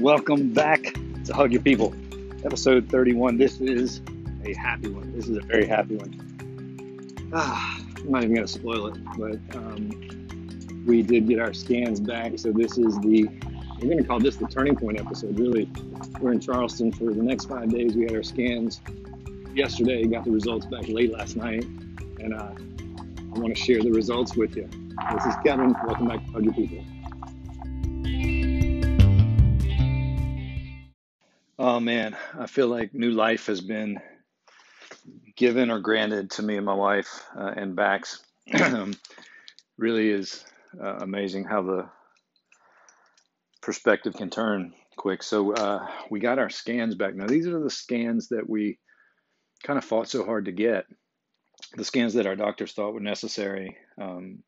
Welcome back to Hug Your People, episode 31. This is a happy one. This is a very happy one. Ah, I'm not even going to spoil it, but um, we did get our scans back. So this is the, we're going to call this the turning point episode. Really, we're in Charleston for the next five days. We had our scans yesterday, got the results back late last night, and uh, I want to share the results with you. This is Kevin. Welcome back to Hug Your People. Oh man, I feel like new life has been given or granted to me and my wife uh, and Bax. really is uh, amazing how the perspective can turn quick. So uh, we got our scans back. Now these are the scans that we kind of fought so hard to get. The scans that our doctors thought were necessary, um,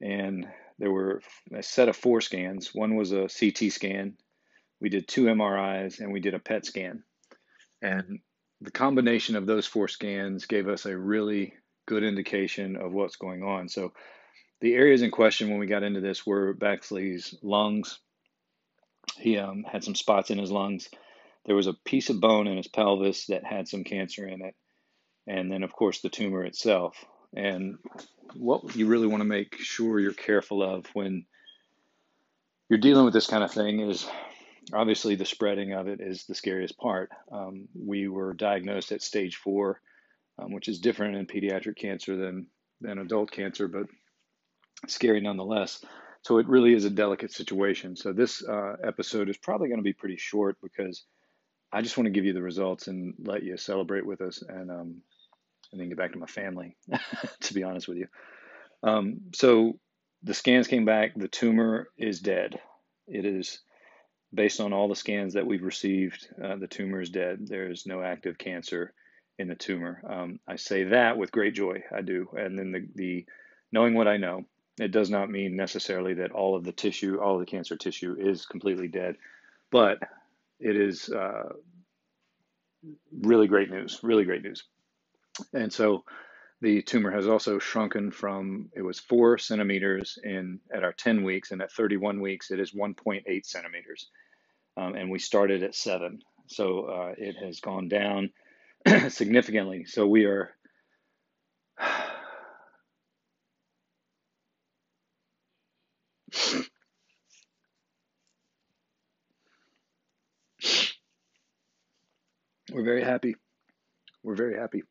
and there were a set of four scans. One was a CT scan we did two MRIs, and we did a PET scan. And the combination of those four scans gave us a really good indication of what's going on. So the areas in question when we got into this were Baxley's lungs. He um, had some spots in his lungs. There was a piece of bone in his pelvis that had some cancer in it. And then, of course, the tumor itself. And what you really want to make sure you're careful of when you're dealing with this kind of thing is obviously the spreading of it is the scariest part. Um, we were diagnosed at stage four, um, which is different in pediatric cancer than than adult cancer, but scary nonetheless. So it really is a delicate situation. So this uh, episode is probably going to be pretty short because I just want to give you the results and let you celebrate with us, and um, and then get back to my family. to be honest with you, um, so the scans came back. The tumor is dead. It is based on all the scans that we've received, uh, the tumor is dead. There is no active cancer in the tumor. Um, I say that with great joy. I do. And then the, the knowing what I know, it does not mean necessarily that all of the tissue, all of the cancer tissue is completely dead, but it is uh, really great news, really great news. And so the tumor has also shrunken from it was four centimeters in at our 10 weeks, and at 31 weeks it is 1.8 centimeters. Um, and we started at seven, so uh, it has gone down significantly. So we are. We're very happy. We're very happy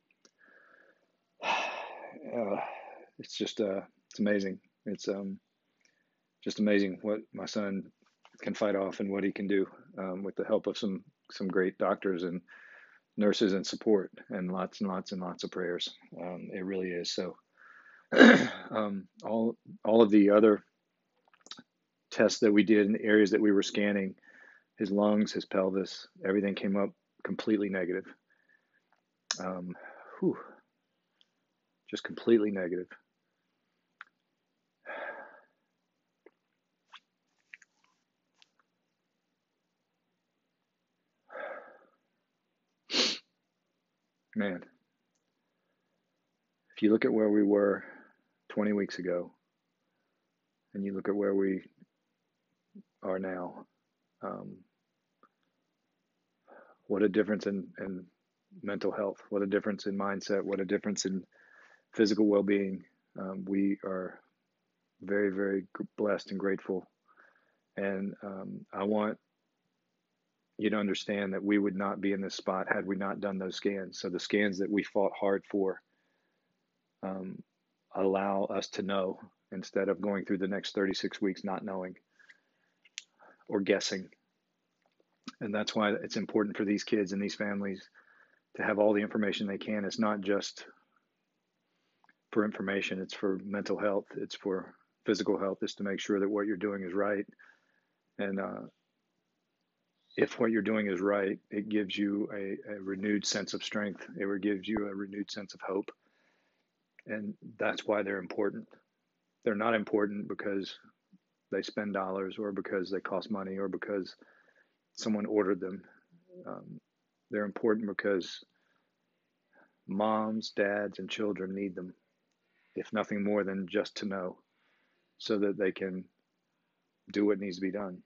uh, it's just uh, it's amazing. It's um, just amazing what my son can fight off and what he can do um, with the help of some some great doctors and nurses and support and lots and lots and lots of prayers. Um, it really is so. um, all all of the other tests that we did in the areas that we were scanning, his lungs, his pelvis, everything came up completely negative. Um, whew, just completely negative. Man, if you look at where we were 20 weeks ago and you look at where we are now, um, what a difference in, in mental health, what a difference in mindset, what a difference in physical well being. Um, we are very, very blessed and grateful. And um, I want you to understand that we would not be in this spot had we not done those scans. So the scans that we fought hard for um, allow us to know instead of going through the next 36 weeks not knowing or guessing. And that's why it's important for these kids and these families to have all the information they can. It's not just for information, it's for mental health, it's for physical health, is to make sure that what you're doing is right. And uh, if what you're doing is right, it gives you a, a renewed sense of strength. It gives you a renewed sense of hope. And that's why they're important. They're not important because they spend dollars or because they cost money or because someone ordered them. Um, they're important because moms, dads, and children need them if nothing more than just to know, so that they can do what needs to be done.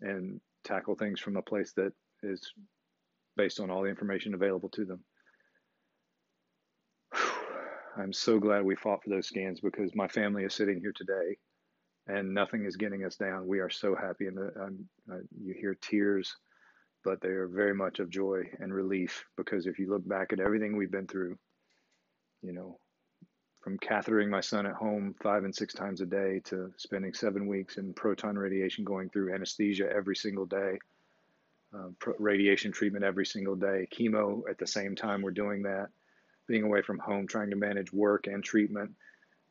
And tackle things from a place that is based on all the information available to them. I'm so glad we fought for those scans because my family is sitting here today and nothing is getting us down. We are so happy, and um, uh, you hear tears, but they are very much of joy and relief because if you look back at everything we've been through, you know, from cathetering my son at home five and six times a day to spending seven weeks in proton radiation, going through anesthesia every single day, um, radiation treatment every single day, chemo at the same time we're doing that, being away from home, trying to manage work and treatment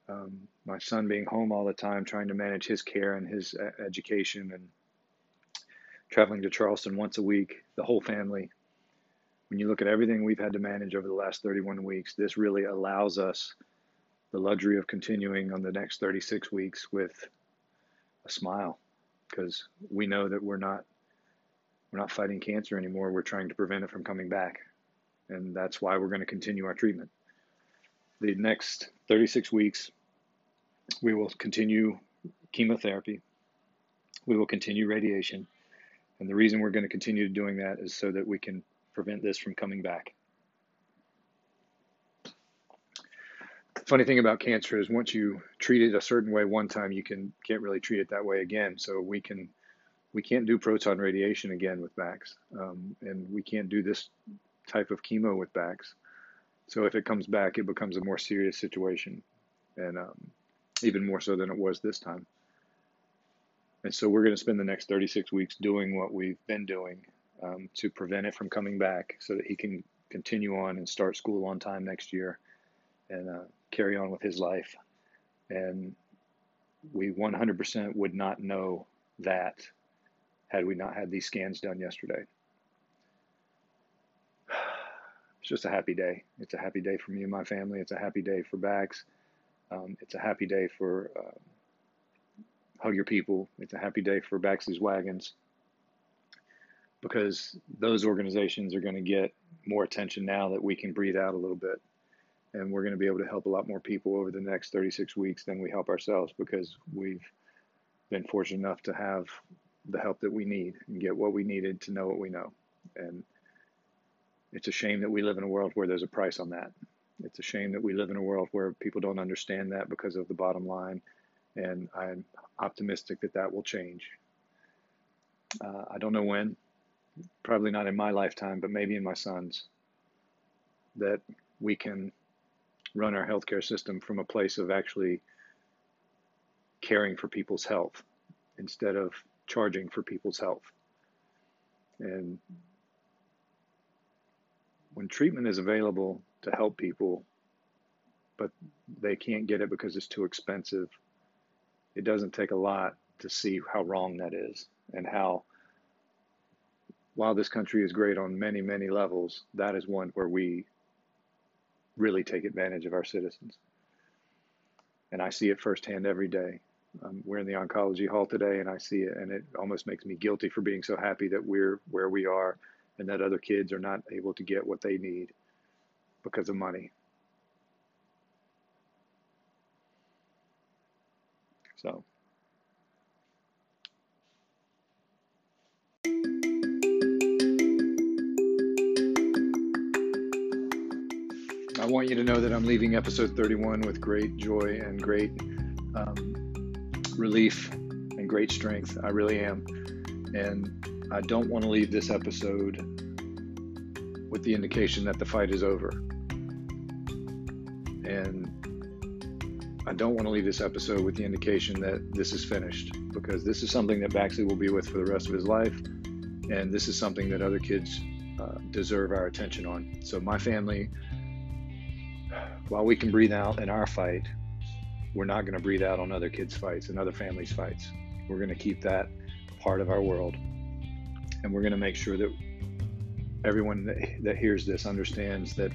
um, my son being home all the time, trying to manage his care and his uh, education, and traveling to Charleston once a week, the whole family. When you look at everything we've had to manage over the last 31 weeks, this really allows us the luxury of continuing on the next 36 weeks with a smile because we know that we're not we're not fighting cancer anymore we're trying to prevent it from coming back and that's why we're going to continue our treatment the next 36 weeks we will continue chemotherapy. We will continue radiation. And the reason we're going to continue doing that is so that we can prevent this from coming back. Funny thing about cancer is once you treat it a certain way one time, you can can't really treat it that way again. So we can we can't do proton radiation again with Bax, um, and we can't do this type of chemo with Bax. So if it comes back, it becomes a more serious situation, and um, even more so than it was this time. And so we're going to spend the next 36 weeks doing what we've been doing um, to prevent it from coming back so that he can continue on and start school on time next year and uh, carry on with his life. And we 100% would not know that had we not had these scans done yesterday. It's just a happy day. It's a happy day for me and my family. It's a happy day for Bax. Um, it's a happy day for uh, Hug Your People. It's a happy day for Baxley's Wagons because those organizations are going to get more attention now that we can breathe out a little bit. And we're going to be able to help a lot more people over the next 36 weeks than we help ourselves because we've been fortunate enough to have the help that we need and get what we needed to know what we know. And it's a shame that we live in a world where there's a price on that. It's a shame that we live in a world where people don't understand that because of the bottom line, and I'm optimistic that that will change. Uh, I don't know when, probably not in my lifetime, but maybe in my son's, that we can run our healthcare system from a place of actually caring for people's health instead of charging for people's health. And when treatment is available to help people, but they can't get it because it's too expensive. It doesn't take a lot to see how wrong that is and how, while this country is great on many, many levels, that is one where we really take advantage of our citizens. And I see it firsthand every day. Um, we're in the oncology hall today, and I see it, and it almost makes me guilty for being so happy that we're where we are and that other kids are not able to get what they need because of money. So. Want you to know that I'm leaving episode 31 with great joy and great um, relief and great strength. I really am. And I don't want to leave this episode with the indication that the fight is over. And I don't want to leave this episode with the indication that this is finished because this is something that Baxley will be with for the rest of his life. And this is something that other kids uh, deserve our attention on. So, my family, while we can breathe out in our fight, we're not going to breathe out on other kids' fights and other families' fights. We're going to keep that part of our world. And we're going to make sure that everyone that, that hears this understands that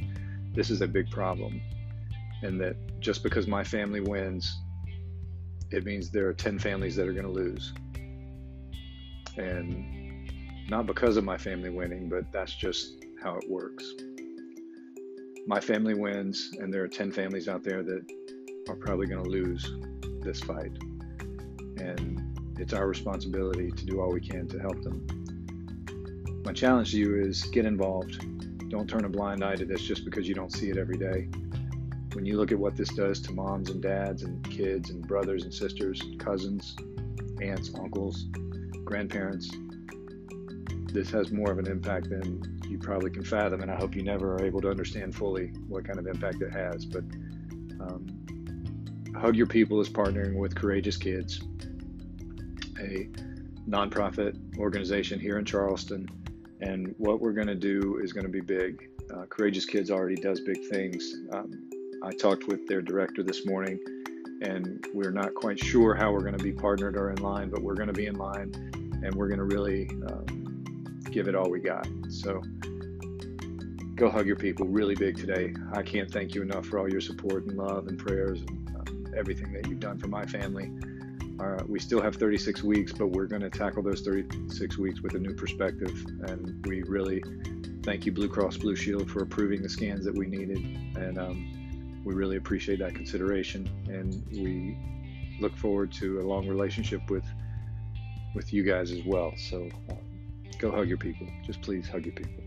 this is a big problem and that just because my family wins, it means there are 10 families that are going to lose. And not because of my family winning, but that's just how it works. My family wins, and there are 10 families out there that are probably going to lose this fight. And it's our responsibility to do all we can to help them. my challenge to you is get involved. Don't turn a blind eye to this just because you don't see it every day. When you look at what this does to moms and dads and kids and brothers and sisters, cousins, aunts, uncles, grandparents, this has more of an impact than you probably can fathom. And I hope you never are able to understand fully what kind of impact it has. But um, Hug Your People is partnering with Courageous Kids, a nonprofit organization here in Charleston. And what we're going to do is going to be big. Uh, Courageous Kids already does big things. Um, I talked with their director this morning, and we're not quite sure how we're going to be partnered or in line, but we're going to be in line and we're going to really um, give it all we got. So go hug your people really big today. I can't thank you enough for all your support and love and prayers and um, everything that you've done for my family. Uh, we still have 36 weeks, but we're going to tackle those 36 weeks with a new perspective. And we really thank you, Blue Cross Blue Shield, for approving the scans that we needed. And um, we really appreciate that consideration. And we look forward to a long relationship with with you guys as well. So um, go hug your people. Just please hug your people.